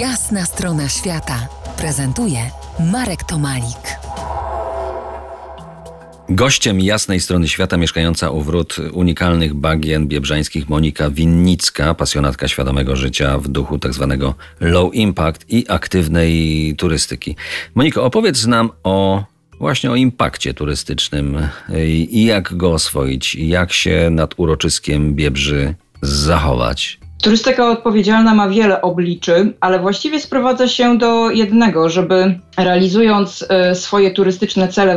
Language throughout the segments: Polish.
Jasna strona świata prezentuje Marek Tomalik. Gościem jasnej strony świata mieszkająca u wrót unikalnych bagien biebrzańskich Monika Winnicka, pasjonatka świadomego życia w duchu tzw. Tak low impact i aktywnej turystyki. Moniko, opowiedz nam o właśnie o impakcie turystycznym i jak go oswoić, jak się nad uroczyskiem Biebrzy zachować. Turystyka odpowiedzialna ma wiele obliczy, ale właściwie sprowadza się do jednego, żeby realizując e, swoje turystyczne cele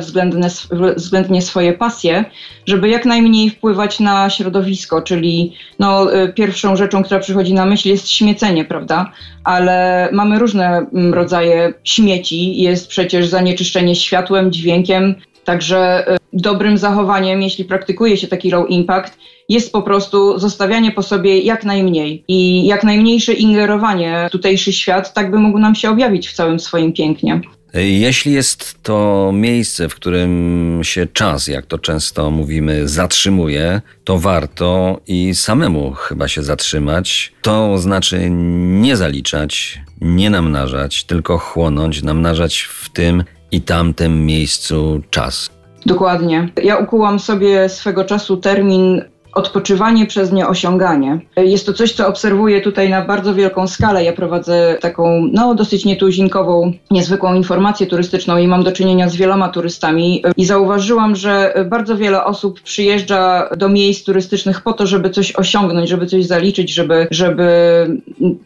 względnie, swoje pasje, żeby jak najmniej wpływać na środowisko, czyli no, e, pierwszą rzeczą, która przychodzi na myśl jest śmiecenie, prawda? Ale mamy różne mm, rodzaje śmieci. Jest przecież zanieczyszczenie światłem, dźwiękiem, Także e, dobrym zachowaniem, jeśli praktykuje się taki low impact, jest po prostu zostawianie po sobie jak najmniej i jak najmniejsze ingerowanie w tutejszy świat, tak by mógł nam się objawić w całym swoim pięknie. Jeśli jest to miejsce, w którym się czas, jak to często mówimy, zatrzymuje, to warto i samemu chyba się zatrzymać. To znaczy nie zaliczać, nie namnażać, tylko chłonąć, namnażać w tym i tamtym miejscu czas. Dokładnie. Ja ukułam sobie swego czasu termin odpoczywanie przez nieosiąganie. Jest to coś, co obserwuję tutaj na bardzo wielką skalę. Ja prowadzę taką, no, dosyć nietuzinkową, niezwykłą informację turystyczną i mam do czynienia z wieloma turystami. I zauważyłam, że bardzo wiele osób przyjeżdża do miejsc turystycznych po to, żeby coś osiągnąć, żeby coś zaliczyć, żeby, żeby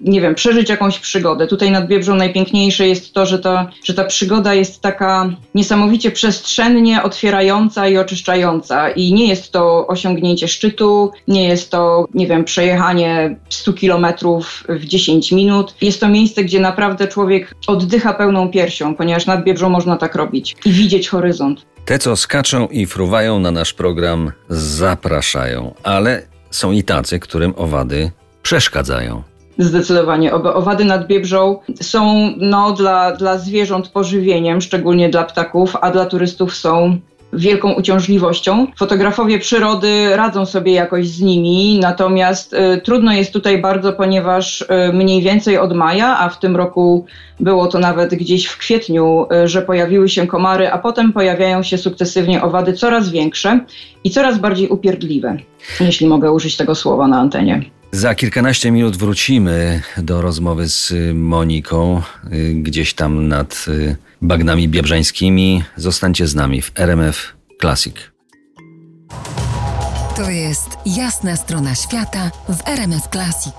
nie wiem, przeżyć jakąś przygodę. Tutaj nad Biebrzą najpiękniejsze jest to, że ta, że ta przygoda jest taka niesamowicie przestrzennie otwierająca i oczyszczająca. I nie jest to osiągnięcie szczytu, szczytu, nie jest to, nie wiem, przejechanie 100 kilometrów w 10 minut. Jest to miejsce, gdzie naprawdę człowiek oddycha pełną piersią, ponieważ nad Biebrzą można tak robić i widzieć horyzont. Te, co skaczą i fruwają na nasz program, zapraszają, ale są i tacy, którym owady przeszkadzają. Zdecydowanie. Owady nad Biebrzą są no, dla, dla zwierząt pożywieniem, szczególnie dla ptaków, a dla turystów są wielką uciążliwością. Fotografowie przyrody radzą sobie jakoś z nimi, natomiast y, trudno jest tutaj bardzo, ponieważ y, mniej więcej od maja, a w tym roku było to nawet gdzieś w kwietniu, y, że pojawiły się komary, a potem pojawiają się sukcesywnie owady coraz większe i coraz bardziej upierdliwe, jeśli mogę użyć tego słowa na antenie. Za kilkanaście minut wrócimy do rozmowy z Moniką, gdzieś tam nad bagnami biebrzańskimi. Zostańcie z nami w RMF Classic. To jest jasna strona świata w RMF Classic.